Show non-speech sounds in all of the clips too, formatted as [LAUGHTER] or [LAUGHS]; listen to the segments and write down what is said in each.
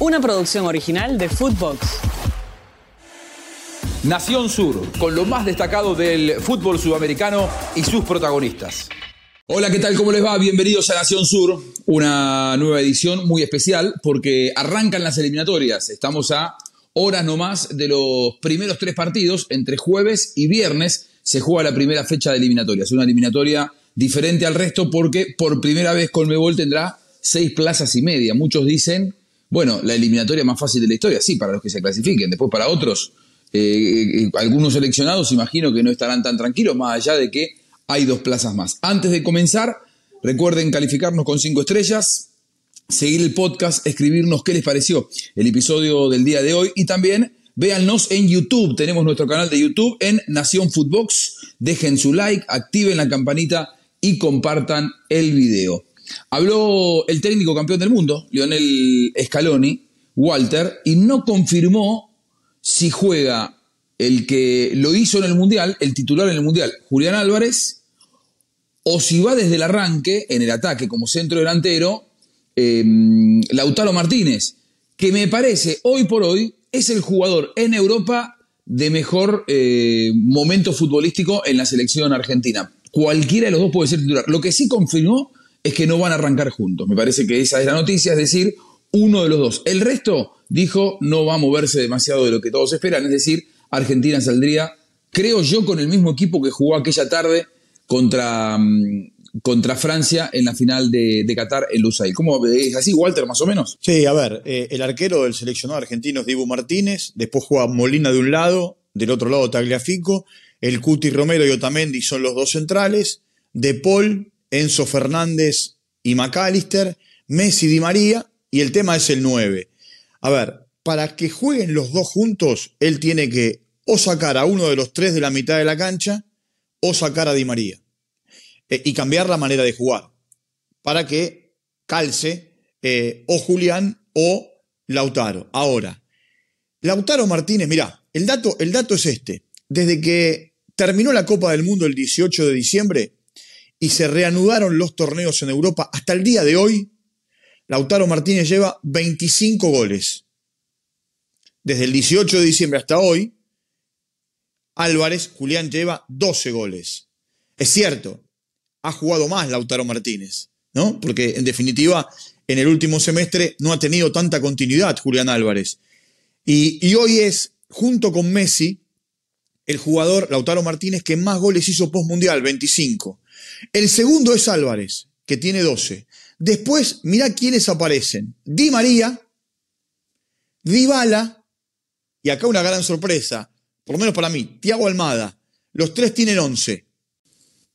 una producción original de Footbox. Nación Sur, con lo más destacado del fútbol sudamericano y sus protagonistas. Hola, ¿qué tal? ¿Cómo les va? Bienvenidos a Nación Sur, una nueva edición muy especial porque arrancan las eliminatorias. Estamos a horas nomás de los primeros tres partidos, entre jueves y viernes se juega la primera fecha de eliminatorias. Una eliminatoria diferente al resto porque por primera vez Colmebol tendrá seis plazas y media. Muchos dicen, bueno, la eliminatoria más fácil de la historia, sí, para los que se clasifiquen. Después para otros, eh, eh, algunos seleccionados imagino que no estarán tan tranquilos, más allá de que hay dos plazas más. Antes de comenzar, recuerden calificarnos con cinco estrellas, seguir el podcast, escribirnos qué les pareció el episodio del día de hoy y también véannos en YouTube. Tenemos nuestro canal de YouTube en Nación Footbox. Dejen su like, activen la campanita y compartan el video. Habló el técnico campeón del mundo, Lionel Scaloni, Walter, y no confirmó si juega el que lo hizo en el Mundial, el titular en el Mundial, Julián Álvarez, o si va desde el arranque, en el ataque como centro delantero, em, Lautaro Martínez, que me parece hoy por hoy es el jugador en Europa de mejor eh, momento futbolístico en la selección argentina. Cualquiera de los dos puede ser titular. Lo que sí confirmó es que no van a arrancar juntos. Me parece que esa es la noticia, es decir, uno de los dos. El resto dijo no va a moverse demasiado de lo que todos esperan, es decir, Argentina saldría, creo yo, con el mismo equipo que jugó aquella tarde contra, mm, contra Francia en la final de, Qatar en Lusail. ¿Cómo es así, Walter, más o menos? Sí, a ver, eh, el arquero del seleccionado argentino es Dibu Martínez, después juega Molina de un lado, del otro lado Tagliafico, el Cuti Romero y Otamendi son los dos centrales, De Paul, Enzo Fernández y McAllister, Messi Di María, y el tema es el 9. A ver, para que jueguen los dos juntos, él tiene que o sacar a uno de los tres de la mitad de la cancha o sacar a Di María. Eh, y cambiar la manera de jugar para que calce eh, o Julián o Lautaro. Ahora, Lautaro Martínez, mira, el dato, el dato es este. Desde que terminó la Copa del Mundo el 18 de diciembre y se reanudaron los torneos en Europa hasta el día de hoy, Lautaro Martínez lleva 25 goles. Desde el 18 de diciembre hasta hoy, Álvarez, Julián lleva 12 goles. Es cierto, ha jugado más Lautaro Martínez, ¿no? Porque en definitiva, en el último semestre no ha tenido tanta continuidad Julián Álvarez. Y, y hoy es, junto con Messi, el jugador Lautaro Martínez que más goles hizo post-mundial, 25. El segundo es Álvarez, que tiene 12. Después, mirá quiénes aparecen. Di María, Dybala, y acá una gran sorpresa, por lo menos para mí, Tiago Almada. Los tres tienen 11.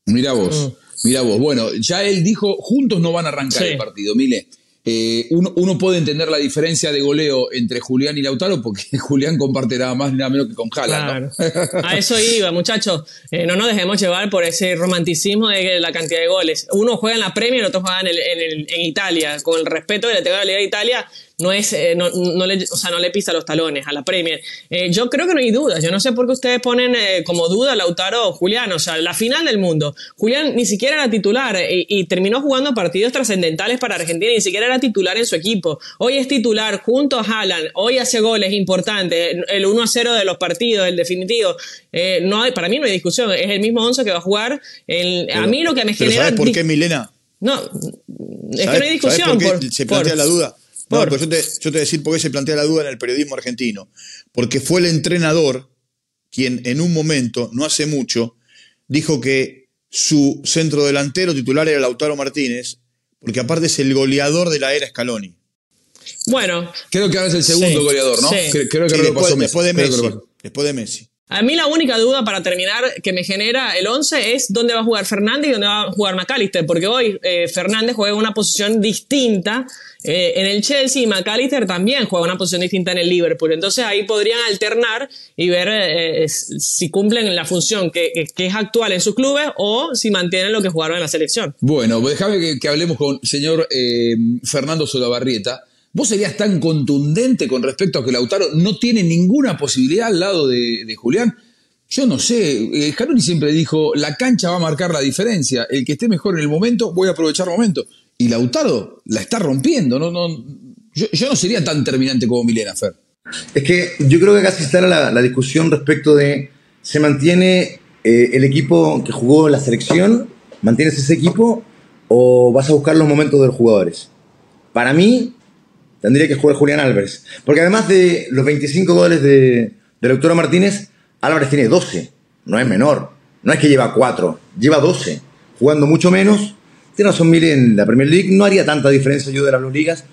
Mira vos, mm. mira vos. Bueno, ya él dijo, juntos no van a arrancar el partido, Mile. Eh, uno, puede entender la diferencia de goleo entre Julián y Lautaro porque [LAUGHS] Julián comparte nada más ni nada menos que con Jala. A eso iba, muchachos. Eh, no nos dejemos llevar por ese romanticismo de la cantidad de goles. Uno juega en la Premier, el otro juega en, en, Italia. Con el respeto a la Liga de Italia, no es, eh, no, le, o sea, no le pisa los talones a la Premier. Eh, yo creo que no hay dudas. Yo no sé por qué ustedes ponen eh, como duda Lautaro o Julián. O sea, la final del mundo. Julián ni siquiera era titular y, terminó jugando partidos trascendentales para Argentina. Ni siquiera era titular en su equipo. Hoy es titular junto a Haaland. Hoy hace goles importantes. El 1 a 0 de los partidos, el definitivo. no hay, para mí no hay discusión. Es el mismo 11 que va a jugar. a mí lo que me genera. ¿Sabes por qué, Milena? No, es que no hay discusión. se plantea la duda no, yo, te, yo te voy a decir por qué se plantea la duda en el periodismo argentino. Porque fue el entrenador quien en un momento, no hace mucho, dijo que su centro delantero titular era Lautaro Martínez, porque aparte es el goleador de la era Scaloni. Bueno. Creo que ahora es el segundo goleador, ¿no? Creo, que después, lo pasó después de Messi. Después de Messi. A mí la única duda para terminar que me genera el 11 es dónde va a jugar Fernández y dónde va a jugar McAllister, porque hoy eh, Fernández juega una posición distinta eh, en el Chelsea y McAllister también juega una posición distinta en el Liverpool. Entonces ahí podrían alternar y ver eh, si cumplen la función que, es actual en sus clubes o si mantienen lo que jugaron en la selección. Bueno, déjame que, hablemos con señor Fernando Solabarrieta ¿Vos serías tan contundente con respecto a que Lautaro no tiene ninguna posibilidad al lado de, Julián? Yo no sé, eh, siempre dijo, la cancha va a marcar la diferencia, el que esté mejor en el momento, voy a aprovechar el momento. Y Lautaro la está rompiendo, no, no, Yo, no sería tan terminante como Milena, Fer. Es que yo creo que se instala la, la discusión respecto de se mantiene eh, el equipo que jugó la selección, mantienes ese equipo o vas a buscar los momentos de los jugadores. Para mí, tendría que jugar Julián Álvarez. Porque además de los 25 goles de, de Martínez, Álvarez tiene 12. No es menor. No es que lleva 4, lleva 12. Jugando mucho menos. Tiene razón Mili en la Premier League. No haría tanta diferencia yo de las dos ligas.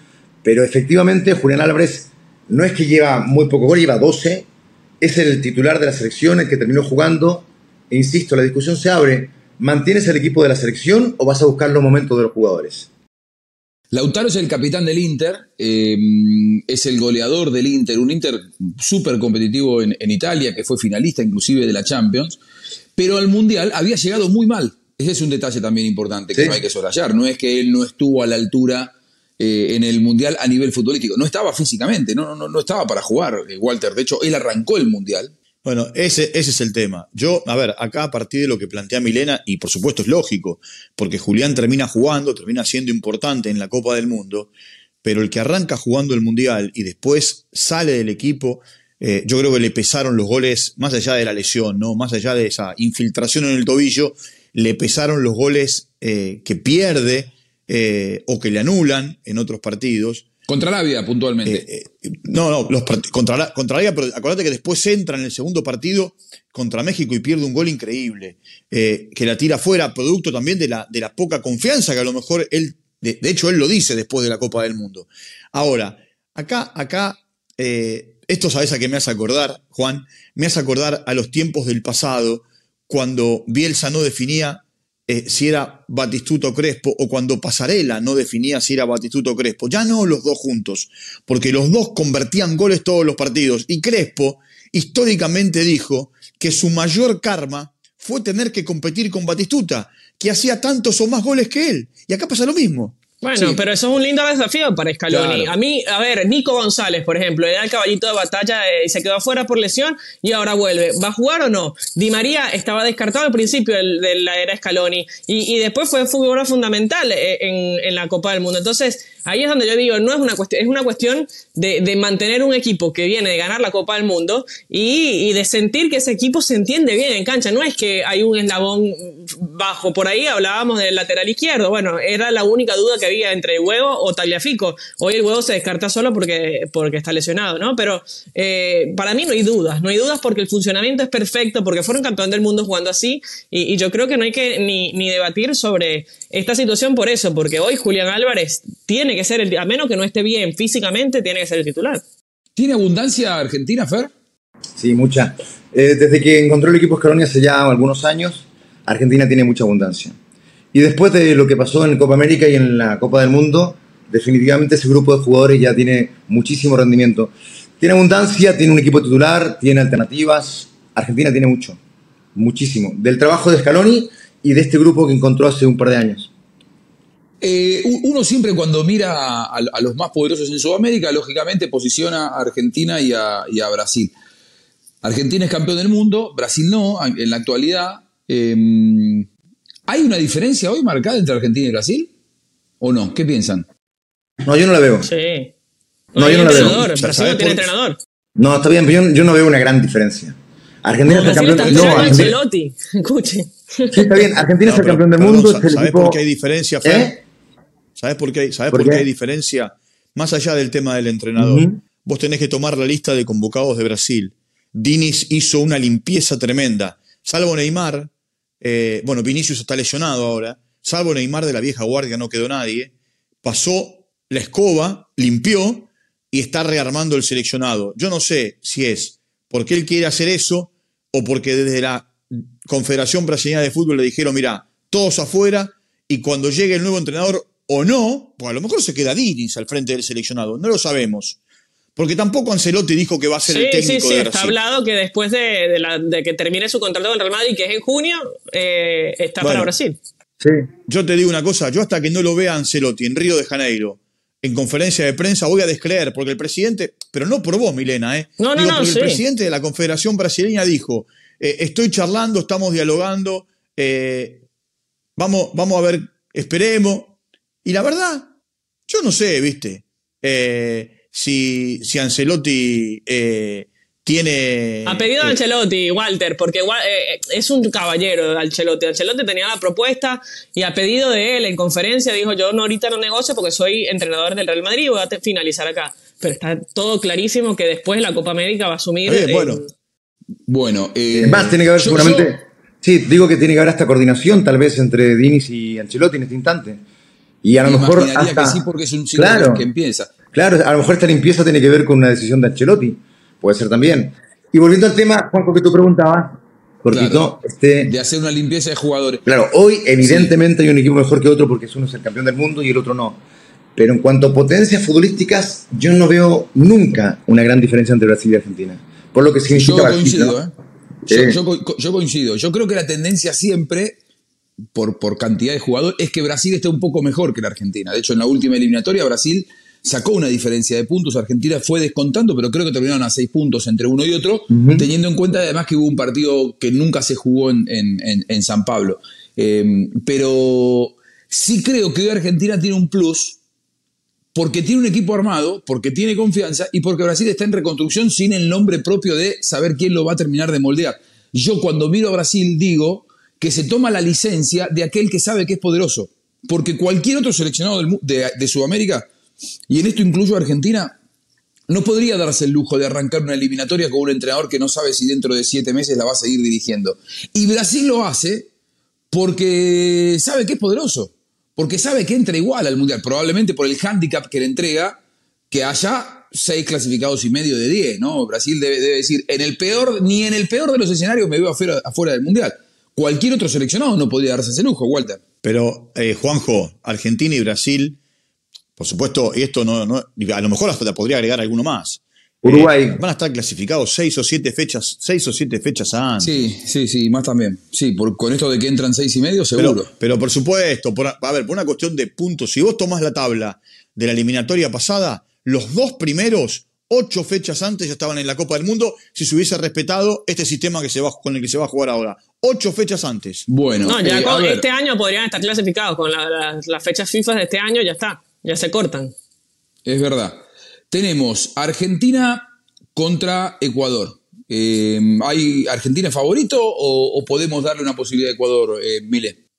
Pero efectivamente, Julián Álvarez no es que lleva muy poco gol, lleva 12. Es el titular de la selección, el que terminó jugando. E insisto, la discusión se abre. ¿Mantienes el equipo de la selección o vas a buscar los momentos de los jugadores? Lautaro es el capitán del Inter, eh, es el goleador del Inter, un Inter súper competitivo en, Italia, que fue finalista inclusive de la Champions, pero al Mundial había llegado muy mal. Ese es un detalle también importante que no hay que soslayar. No es que él no estuvo a la altura eh, en el Mundial a nivel futbolístico. No estaba físicamente, no, no, no estaba para jugar, eh, Walter. De hecho, él arrancó el Mundial bueno, ese, ese es el tema. Yo, a ver, acá a partir de lo que plantea Milena, y por supuesto es lógico, porque Julián termina jugando, termina siendo importante en la Copa del Mundo, pero el que arranca jugando el Mundial y después sale del equipo, eh, yo creo que le pesaron los goles, más allá de la lesión, ¿no? Más allá de esa infiltración en el tobillo, le pesaron los goles eh, que pierde eh, o que le anulan en otros partidos. Contra Arabia, puntualmente. Eh, eh, no, no, contra, contra Arabia, pero acuérdate que después entra en el segundo partido contra México y pierde un gol increíble, eh, que la tira fuera, producto también de la, de la poca confianza que a lo mejor él, de, hecho él lo dice después de la Copa del Mundo. Ahora, acá, acá, esto sabes a qué me hace acordar, Juan, me hace acordar a los tiempos del pasado, cuando Bielsa no definía eh, si era Batistuto Crespo o cuando Pasarela no definía si era Batistuto Crespo. Ya no los dos juntos, porque los dos convertían goles todos los partidos. Y Crespo históricamente dijo que su mayor karma fue tener que competir con Batistuta, que hacía tantos o más goles que él. Y acá pasa lo mismo. Bueno, pero eso es un lindo desafío para Scaloni. A mí, a ver, Nico González, por ejemplo, era el caballito de batalla y se quedó afuera por lesión y ahora vuelve. ¿Va a jugar o no? Di María estaba descartado al principio de la era Scaloni y, después fue figura fundamental eh, en, en, la Copa del Mundo. Entonces, ahí es donde yo digo, no es una cuestión, es una cuestión de, mantener un equipo que viene de ganar la Copa del Mundo y, de sentir que ese equipo se entiende bien en cancha. No es que hay un eslabón bajo. Por ahí hablábamos del lateral izquierdo. Bueno, era la única duda que había entre Huevo o Tagliafico. Hoy el Huevo se descarta solo porque, porque está lesionado, ¿no? Pero eh, para mí no hay dudas. No hay dudas porque el funcionamiento es perfecto, porque fueron campeón del mundo jugando así. Y, yo creo que no hay que ni, ni debatir sobre esta situación por eso, porque hoy Julián Álvarez tiene que ser el, a menos que no esté bien físicamente, tiene que ser el titular. ¿Tiene abundancia Argentina, Fer? Sí, mucha. Eh, desde que encontró el equipo Scaloni hace ya algunos años, Argentina tiene mucha abundancia. Y después de lo que pasó en Copa América y en la Copa del Mundo, definitivamente ese grupo de jugadores ya tiene muchísimo rendimiento. Tiene abundancia, tiene un equipo titular, tiene alternativas. Argentina tiene mucho, muchísimo. Del trabajo de Scaloni y de este grupo que encontró hace un par de años. Eh, uno siempre cuando mira a, los más poderosos en Sudamérica, lógicamente posiciona a Argentina y a, Brasil. Argentina es campeón del mundo, Brasil no, en la actualidad. Em, ¿Hay una diferencia hoy marcada entre Argentina y Brasil? ¿O no? ¿Qué piensan? No, yo no la veo. Sí. No, yo no la veo. Brasil no tiene entrenador. No, está bien, pero yo, no veo una gran diferencia. Argentina es el campeón del mundo. No, [LAUGHS] Escuche. Sí, está bien. Argentina es el campeón del mundo. ¿Sabes por qué hay diferencia, Fer? ¿Eh? ¿Sabes por qué, ¿sabes por, qué? hay diferencia? Más allá del tema del entrenador, vos tenés que tomar la lista de convocados de Brasil. Diniz hizo una limpieza tremenda. Salvo Neymar, eh, bueno, Vinicius está lesionado ahora. Salvo Neymar de la vieja guardia, no quedó nadie. Pasó la escoba, limpió y está rearmando el seleccionado. Yo no sé si es porque él quiere hacer eso o porque desde la Confederación Brasileña de Fútbol le dijeron, mira, todos afuera y cuando llegue el nuevo entrenador o no, pues a lo mejor se queda Diniz al frente del seleccionado, no lo sabemos. Porque tampoco Ancelotti dijo que va a ser el técnico sí, sí, Está hablado que después de, que termine su contrato con Real Madrid, que es en junio, eh, está para Brasil. Sí. Yo te digo una cosa, yo hasta que no lo vea Ancelotti en Río de Janeiro, en conferencia de prensa, voy a descreer, porque el presidente, pero no por vos, Milena, ¿eh? No, no, no, porque el presidente de la Confederación Brasileña dijo, eh, estoy charlando, estamos dialogando, eh, vamos, vamos a ver, esperemos, y la verdad, yo no sé, viste. eh, si, si Ancelotti eh, tiene... A pedido de eh, Ancelotti, Walter, porque igual, eh, es un caballero Ancelotti. Ancelotti tenía la propuesta y a pedido de él en conferencia dijo yo no ahorita no negocio porque soy entrenador del Real Madrid y voy a finalizar acá. Pero está todo clarísimo que después la Copa América va a asumir... Bien, eh, bueno. Bueno, eh, más, tiene que haber yo- seguramente. yo- Sí, digo que tiene que haber hasta coordinación, tal vez, entre Diniz y Ancelotti en este instante. Y a lo me mejor. Hasta, que sí, porque es un ciclo claro, que empieza. Claro, a lo mejor esta limpieza tiene que ver con una decisión de Ancelotti. Puede ser también. Y volviendo al tema, Juanjo, que tú preguntabas, cortito, Claro. este. De hacer una limpieza de jugadores. Claro, hoy evidentemente hay un equipo mejor que otro porque uno es el campeón del mundo y el otro no. Pero en cuanto a potencias futbolísticas, yo no veo nunca una gran diferencia entre Brasil y Argentina. Por lo que Yo significa Brasil, coincido. ¿eh? Yo, yo yo coincido. Yo creo que la tendencia siempre, por, por cantidad de jugadores, es que Brasil esté un poco mejor que la Argentina. De hecho, en la última eliminatoria, Brasil sacó una diferencia de puntos. Argentina fue descontando, pero creo que terminaron a seis puntos entre uno y otro, teniendo en cuenta además que hubo un partido que nunca se jugó en, en- en- en San Pablo. Eh, pero sí creo que hoy Argentina tiene un plus porque tiene un equipo armado, porque tiene confianza y porque Brasil está en reconstrucción sin el nombre propio de saber quién lo va a terminar de moldear. Yo cuando miro a Brasil digo que se toma la licencia de aquel que sabe que es poderoso, porque cualquier otro seleccionado del de, de Sudamérica, y en esto incluyo a Argentina, no podría darse el lujo de arrancar una eliminatoria con un entrenador que no sabe si dentro de siete meses la va a seguir dirigiendo. Y Brasil lo hace porque sabe que es poderoso, porque sabe que entra igual al Mundial, probablemente por el hándicap que le entrega, que haya seis clasificados y medio de 10, ¿no? Brasil debe, debe decir, en el peor, ni en el peor de los escenarios me veo afuera, afuera del Mundial. Cualquier otro seleccionado no podría darse ese lujo, Walter. Pero, eh, Juanjo, Argentina y Brasil, por supuesto, y esto no, no- a lo mejor hasta podría agregar alguno más. Uruguay. Eh, van a estar clasificados seis o siete fechas, seis o siete fechas antes. Sí, sí, sí, más también. Sí, por, con esto de que entran seis y medio, seguro. Pero, pero por supuesto, por, a ver, por una cuestión de puntos, si vos tomás la tabla de la eliminatoria pasada, los dos primeros, ocho fechas antes, ya estaban en la Copa del Mundo, si se hubiese respetado este sistema que se va, con el que se va a jugar ahora. Ocho fechas antes. bueno, No, ya eh, con este año podrían estar clasificados. Con la- la- las fechas FIFA de este año ya está. Ya se cortan. Es verdad. Tenemos Argentina contra Ecuador. Eh, ¿Hay Argentina favorito o, o podemos darle una posibilidad a Ecuador, eh, Mile?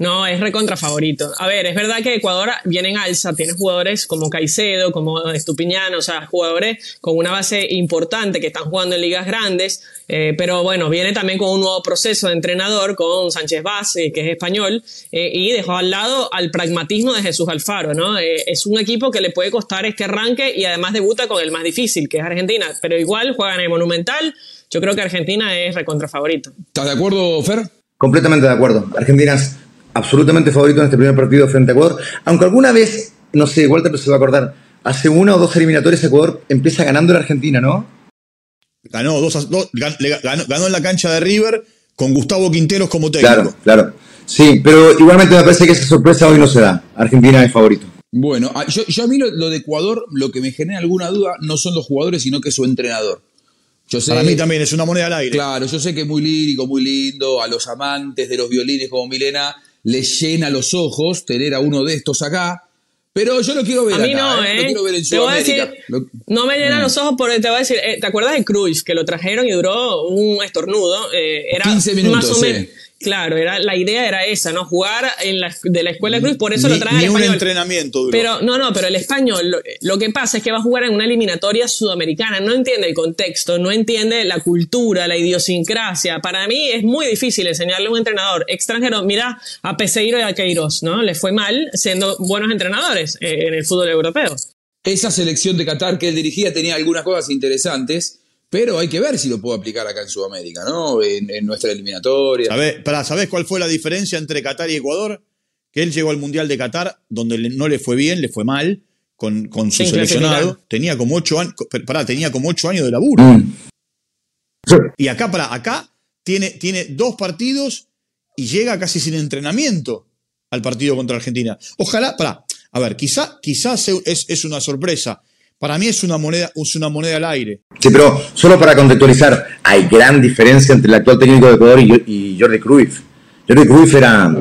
No, es recontra favorito. A ver, es verdad que Ecuador viene en alza, tiene jugadores como Caicedo, como Estupiñán, o sea, jugadores con una base importante que están jugando en ligas grandes, eh, pero bueno, viene también con un nuevo proceso de entrenador con Sánchez Vaz, eh, que es español, eh, y dejó al lado al pragmatismo de Jesús Alfaro, ¿no? Eh, es un equipo que le puede costar este arranque y además debuta con el más difícil, que es Argentina, pero igual juegan en el Monumental, yo creo que Argentina es recontra favorito. ¿Estás de acuerdo, Fer? Completamente de acuerdo. Argentina es absolutamente favorito en este primer partido frente a Ecuador. Aunque alguna vez, no sé, Walter se va a acordar, hace una o dos eliminatorias Ecuador empieza ganando la Argentina, ¿no? Ganó, dos dos- ganó, ganó en la cancha de River con Gustavo Quinteros como técnico. Claro, claro. Sí, pero igualmente me parece que esa sorpresa hoy no se da. Argentina es favorito. Bueno, yo, yo a mí lo, lo de Ecuador, lo que me genera alguna duda no son los jugadores, sino que su entrenador. Yo sé, Para mí también es una moneda al aire. Claro, yo sé que es muy lírico, muy lindo, a los amantes de los violines como Milena les llena los ojos tener a uno de estos acá, pero yo lo quiero ver A mí acá, no, ¿eh? ¿eh? Lo quiero ver en te voy a decir, Lo- no me llenan los ojos porque te voy a decir, eh, ¿te acuerdas de Cruz que lo trajeron y duró un estornudo? Eh, era 15 minutos, más o menos. sí. Claro, era, la idea era esa, ¿no? Jugar en la, de la escuela Cruz, por eso ni, lo traen ni al un español. entrenamiento duró. Pero no, no, pero el español, lo, lo que pasa es que va a jugar en una eliminatoria sudamericana, no entiende el contexto, no entiende la cultura, la idiosincrasia. Para mí es muy difícil enseñarle a un entrenador extranjero, mira a Peseiro y a Queiroz, ¿no? Les fue mal siendo buenos entrenadores eh, en el fútbol europeo. Esa selección de Qatar que él dirigía tenía algunas cosas interesantes, pero hay que ver si lo puedo aplicar acá en Sudamérica, ¿no? En, en nuestra eliminatoria. ¿Sabés, pará, ¿sabés cuál fue la diferencia entre Qatar y Ecuador? Que él llegó al Mundial de Qatar, donde no le fue bien, le fue mal con, con su Sin seleccionado. Tenía como ocho años, pará, tenía como ocho años de laburo. Mm. Y acá, para acá, tiene, tiene dos partidos y llega casi sin entrenamiento al partido contra Argentina. Ojalá, para, a ver, quizá, quizás es, es una sorpresa. Para mí es una moneda, es una moneda al aire. Sí, pero solo para contextualizar, hay gran diferencia entre el actual técnico de Ecuador y, y Jordi Cruyff. Jordi Cruyff era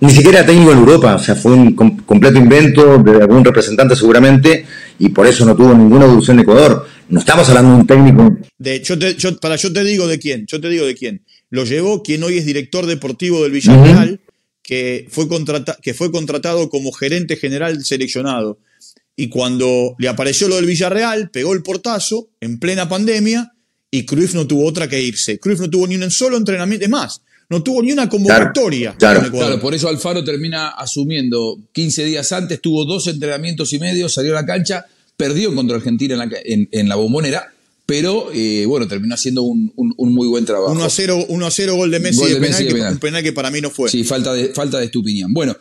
ni siquiera técnico en Europa, o sea, fue un com- completo invento de algún representante seguramente y por eso no tuvo ninguna evolución en Ecuador. No estamos hablando de un técnico. De, yo te, yo- para, yo te digo de quién, yo te digo de quién. Lo llevó quien hoy es director deportivo del Villarreal, que, fue que fue contratado como gerente general seleccionado. Y cuando le apareció lo del Villarreal, pegó el portazo en plena pandemia y Cruyff no tuvo otra que irse. Cruyff no tuvo ni un solo entrenamiento, es más, no tuvo ni una convocatoria. claro. Claro, por eso Alfaro termina asumiendo 15 días antes, tuvo dos entrenamientos y medio, salió a la cancha, perdió contra Argentina en la, en- en la bombonera, pero eh, bueno, terminó haciendo un, un- un muy buen trabajo. 1 a 0, 1 a 0 gol de Messi, Gol de, de penal, Messi de que- un penal que para mí no fue. Sí, falta de, falta de tu opinión. Bueno,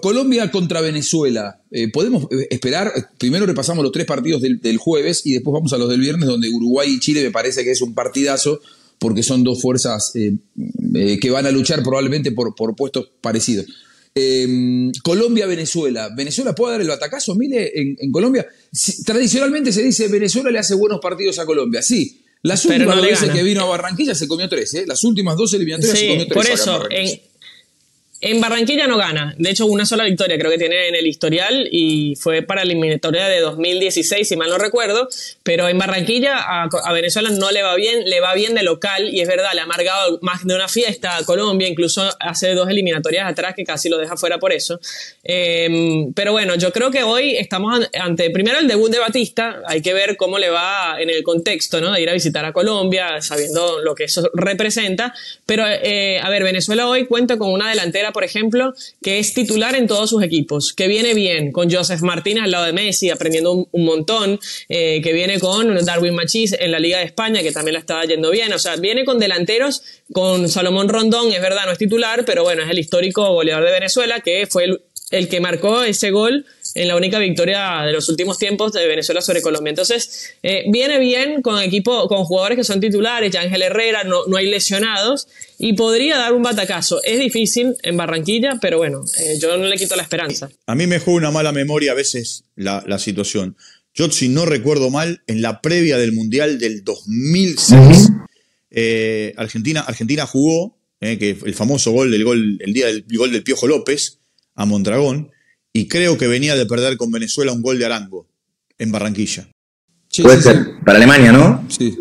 Colombia contra Venezuela. Eh, ¿Podemos eh, esperar? Primero repasamos los tres partidos del, del jueves y después vamos a los del viernes, donde Uruguay y Chile me parece que es un partidazo, porque son dos fuerzas eh, eh, que van a luchar probablemente por, por puestos parecidos. Eh, Colombia-Venezuela. ¿Venezuela puede dar el batacazo, Mile, en, en Colombia? Si- tradicionalmente se dice Venezuela le hace buenos partidos a Colombia. Sí. Las últimas no veces gana. que vino a Barranquilla se comió tres, ¿eh? Las últimas dos eliminatorias se comió tres. por eso, en, en Barranquilla no gana. De hecho, una sola victoria creo que tiene en el historial y fue para la eliminatoria de 2016, si mal no recuerdo. Pero en Barranquilla a, Venezuela no le va bien, le va bien de local y es verdad, le ha amargado más de una fiesta a Colombia, incluso hace dos eliminatorias atrás que casi lo deja fuera por eso. Eh, pero bueno, yo creo que hoy estamos an- ante primero el debut de Batista, hay que ver cómo le va en el contexto, ¿no? De ir a visitar a Colombia, sabiendo lo que eso representa. Pero, eh, a ver, Venezuela hoy cuenta con una delantera, por ejemplo, que es titular en todos sus equipos, que viene bien, con Joseph Martínez al lado de Messi, aprendiendo un, montón, eh, que viene con Darwin Machís en la Liga de España, que también la está yendo bien. O sea, viene con delanteros, con Salomón Rondón, es verdad, no es titular, pero bueno, es el histórico goleador de Venezuela, que fue el, el que marcó ese gol en la única victoria de los últimos tiempos de Venezuela sobre Colombia. Entonces, eh, viene bien con equipo, con jugadores que son titulares, ya Ángel Herrera, no, no hay lesionados, y podría dar un batacazo. Es difícil en Barranquilla, pero bueno, eh, yo no le quito la esperanza. A mí me juega una mala memoria a veces la, la situación. Yo, si no recuerdo mal, en la previa del Mundial del 2006, eh, Argentina, Argentina jugó, eh, que el famoso gol del gol, el día del el gol del Piojo López a Mondragón, y creo que venía de perder con Venezuela un gol de Arango en Barranquilla. Sí, Puede sí, ser. Para Alemania, ¿no? sí. Sí.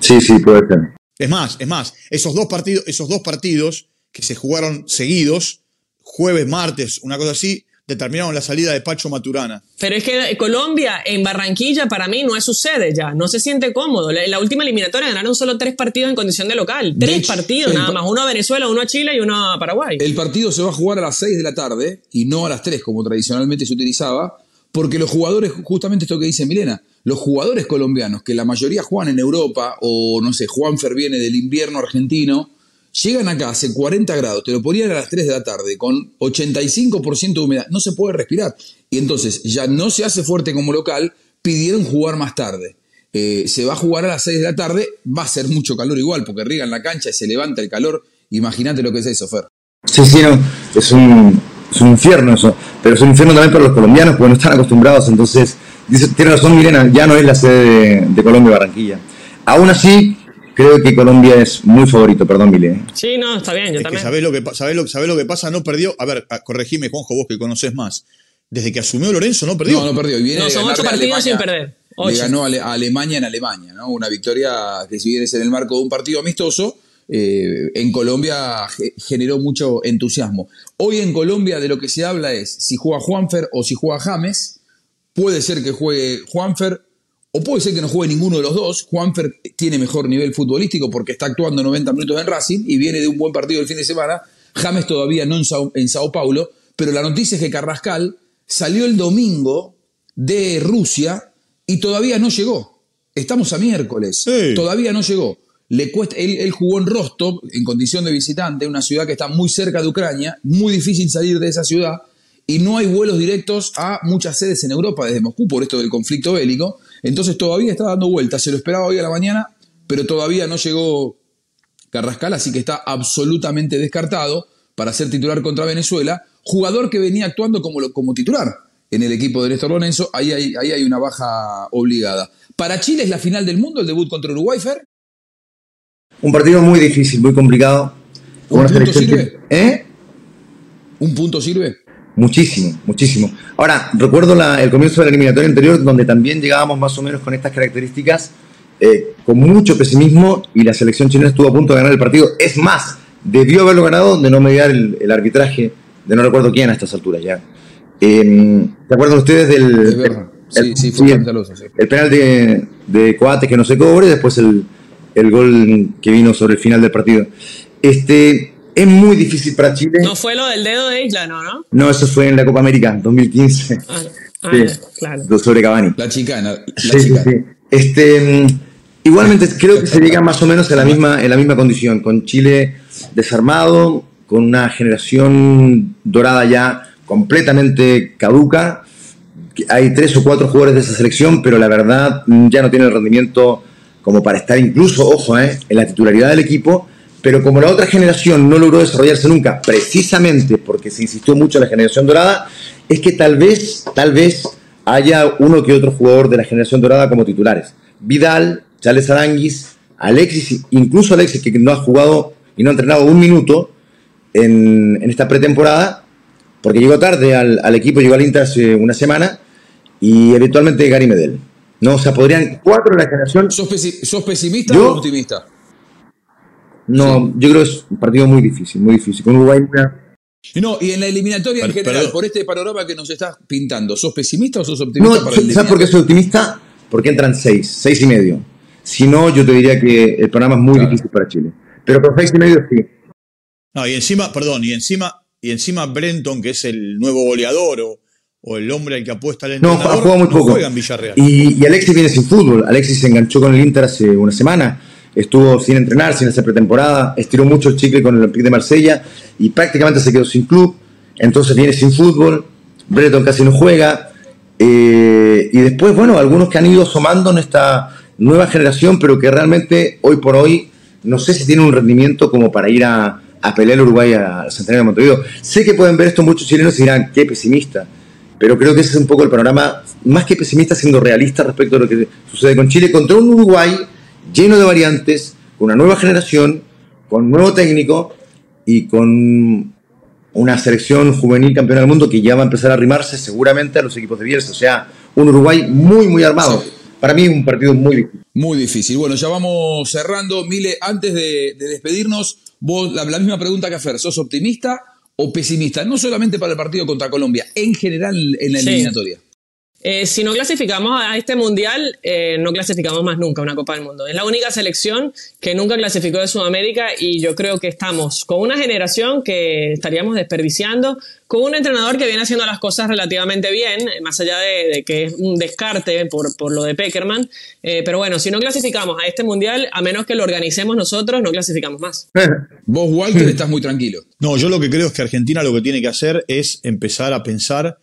Sí, sí, puede ser. Es más, es más, esos dos partidos, esos dos partidos que se jugaron seguidos, jueves, martes, una cosa así, determinaron la salida de Pacho Maturana. Pero es que Colombia en Barranquilla para mí no es su sede ya, no se siente cómodo. La, la última eliminatoria ganaron solo tres partidos en condición de local. De Tres hecho, partidos nada más, uno a Venezuela, uno a Chile y uno a Paraguay. El partido se va a jugar a las 6 de la tarde y no a las 3 como tradicionalmente se utilizaba, porque los jugadores, justamente esto que dice Milena, los jugadores colombianos, que la mayoría juegan en Europa, o no sé, Juanfer viene del invierno argentino, llegan acá, hace 40 grados, te lo ponían a las 3 de la tarde, con 85% de humedad, no se puede respirar. Y entonces ya no se hace fuerte como local, pidieron jugar más tarde. Eh, se va a jugar a las 6 de la tarde, va a ser mucho calor igual, porque riegan la cancha y se levanta el calor. Imagínate lo que es eso, Fer. Sí, sí, no. Es un, es un infierno eso. Pero es un infierno también para los colombianos porque no están acostumbrados. Entonces, dice, tiene razón Milena, ya no es la sede de, de Colombia Barranquilla. Aún así, creo que Colombia es muy favorito, perdón, Milena. Sí, no, está bien, yo Es que también. sabés lo que, pa- sabés lo, sabés lo que pasa, no perdió. A ver, a- corregime, Juanjo, vos que conoces más. Desde que asumió Lorenzo, no perdió. No, no perdió. Y viene No, son ocho partidos sin perder. Le Ocho. ganó a, Ale- a Alemania en Alemania, ¿no? Una victoria que si bien es en el marco de un partido amistoso, eh, en Colombia ge- generó mucho entusiasmo. Hoy en Colombia de lo que se habla es si juega Juanfer o si juega James. Puede ser que juegue Juanfer o puede ser que no juegue ninguno de los dos. Juanfer tiene mejor nivel futbolístico porque está actuando 90 minutos en Racing y viene de un buen partido el fin de semana. James todavía no en Sao, en Sao Paulo, pero la noticia es que Carrascal salió el domingo de Rusia y todavía no llegó. Estamos a miércoles. Sí. Todavía no llegó. Le cuesta, él, él jugó en Rostov en condición de visitante, una ciudad que está muy cerca de Ucrania, muy difícil salir de esa ciudad y no hay vuelos directos a muchas sedes en Europa desde Moscú por esto del conflicto bélico. Entonces todavía está dando vueltas. Se lo esperaba hoy a la mañana, pero todavía no llegó Carrascal, así que está absolutamente descartado para ser titular contra Venezuela. Jugador que venía actuando como, como titular en el equipo de Néstor Lorenzo. Ahí hay, ahí hay una baja obligada. Para Chile es la final del mundo, el debut contra Uruguay, Fer. Un partido muy difícil, muy complicado. ¿Un punto sirve? que- ¿Eh? ¿Un punto sirve? Muchísimo, muchísimo. Ahora, recuerdo la- el comienzo de la eliminatoria anterior donde también llegábamos más o menos con estas características, eh, con mucho pesimismo y la selección chilena estuvo a punto de ganar el partido. Es más, debió haberlo ganado de no mediar el, el arbitraje de no recuerdo quién a estas alturas ya. Eh, ¿Se acuerdan ustedes del... Verdad. Sí, el- sí, fue el- sí. el penal de, de Coates que no se cobre, después el, el gol que vino sobre el final del partido. Este, es muy difícil para Chile. No fue lo del dedo de Isla, ¿no? ¿no? No, eso fue en la Copa América, 2015. Ah, ah, Sí, claro. lo sobre Cavani. La chicana. La Sí, sí, chicana. sí. Este, mm, igualmente creo que se llega más o menos en la misma, en la misma condición, con Chile desarmado, con una generación dorada ya completamente caduca. Hay tres o cuatro jugadores de esa selección, pero la verdad mm, ya no tiene el rendimiento como para estar incluso, ojo, eh, en la titularidad del equipo. Pero como la otra generación no logró desarrollarse nunca, precisamente porque se insistió mucho en la generación dorada, es que tal vez, tal vez haya uno que otro jugador de la generación dorada como titulares. Vidal, Charles Aranguis, Alexis, incluso Alexis, que no ha jugado y no ha entrenado un minuto en, en esta pretemporada, porque llegó tarde al, al equipo, llegó al Inter hace una semana, y eventualmente Gary Medel. No, o sea, podrían cuatro de la generación. ¿Sos, pesi- sos pesimista Yo- o optimista? No, yo creo que es un partido muy difícil, muy difícil. Con Uruguay, una- No, y en la eliminatoria en general, por este panorama que nos estás pintando, ¿sos pesimista o sos optimista No, para el ¿sabes por qué soy optimista? Porque entran seis, seis y medio. Si no, yo te diría que el programa es muy Claro. difícil para Chile. Pero con seis y medio sí. No, y encima, perdón, y encima, y encima Brenton, que es el nuevo goleador o, o el hombre al que apuesta el No, entrenador, ha jugado muy no poco. juega en Villarreal. Y, y Alexis viene sin fútbol. Alexis se enganchó con el Inter hace una semana. Estuvo sin entrenar, sin hacer pretemporada. Estiró mucho el chicle con el Olympique de Marsella y prácticamente se quedó sin club. Entonces viene sin fútbol. Breton casi no juega. Eh, y después, bueno, algunos que han ido asomando en esta nueva generación, pero que realmente hoy por hoy no sé si tienen un rendimiento como para ir a, a pelear a Uruguay al Centenario de Montevideo. Sé que pueden ver esto muchos chilenos y dirán, qué pesimista. Pero creo que ese es un poco el panorama, más que pesimista, siendo realista respecto a lo que sucede con Chile, contra un Uruguay lleno de variantes, con una nueva generación, con nuevo técnico y con una selección juvenil campeona del mundo que ya va a empezar a arrimarse seguramente a los equipos de Bielsa. O sea, un Uruguay muy, muy armado. Sí. Para mí un partido muy difícil. Muy difícil. Bueno, ya vamos cerrando. Mile, antes de, de despedirnos, vos la, la misma pregunta que a Fer, ¿sos optimista o pesimista? No solamente para el partido contra Colombia, en general en la Sí. Eh, si no clasificamos a este mundial, eh, no clasificamos más nunca a una Copa del Mundo. Es la única selección que nunca clasificó de Sudamérica y yo creo que estamos con una generación que estaríamos desperdiciando, con un entrenador que viene haciendo las cosas relativamente bien, eh, más allá de, de que es un descarte por, por lo de Peckerman. Eh, pero bueno, si no clasificamos a este mundial, a menos que lo organicemos nosotros, no clasificamos más. Vos, Walter, estás muy tranquilo. No, yo lo que creo es que Argentina lo que tiene que hacer es empezar a pensar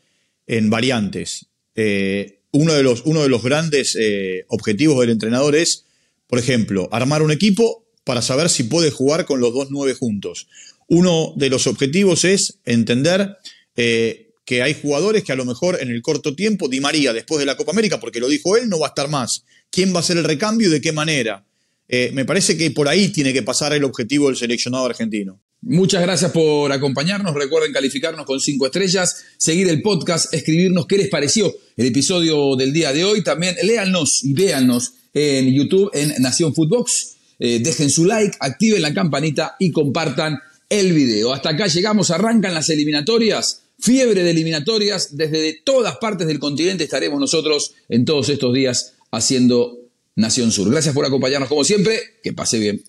en variantes. Eh, uno, de los, uno de los grandes eh, objetivos del entrenador es, por ejemplo, armar un equipo para saber si puede jugar con los dos nueve juntos. Uno de los objetivos es entender eh, que hay jugadores que a lo mejor en el corto tiempo, Di María, después de la Copa América, porque lo dijo él, no va a estar más. ¿Quién va a hacer el recambio y de qué manera? Me parece que por ahí tiene que pasar el objetivo del seleccionado argentino. Muchas gracias por acompañarnos. Recuerden calificarnos con cinco estrellas, seguir el podcast, escribirnos qué les pareció el episodio del día de hoy. También léannos y véannos en YouTube en Nación Footbox. Eh, dejen su like, activen la campanita y compartan el video. Hasta acá llegamos, arrancan las eliminatorias. Fiebre de eliminatorias. Desde todas partes del continente estaremos nosotros en todos estos días haciendo Nación Sur. Gracias por acompañarnos como siempre. Que pase bien.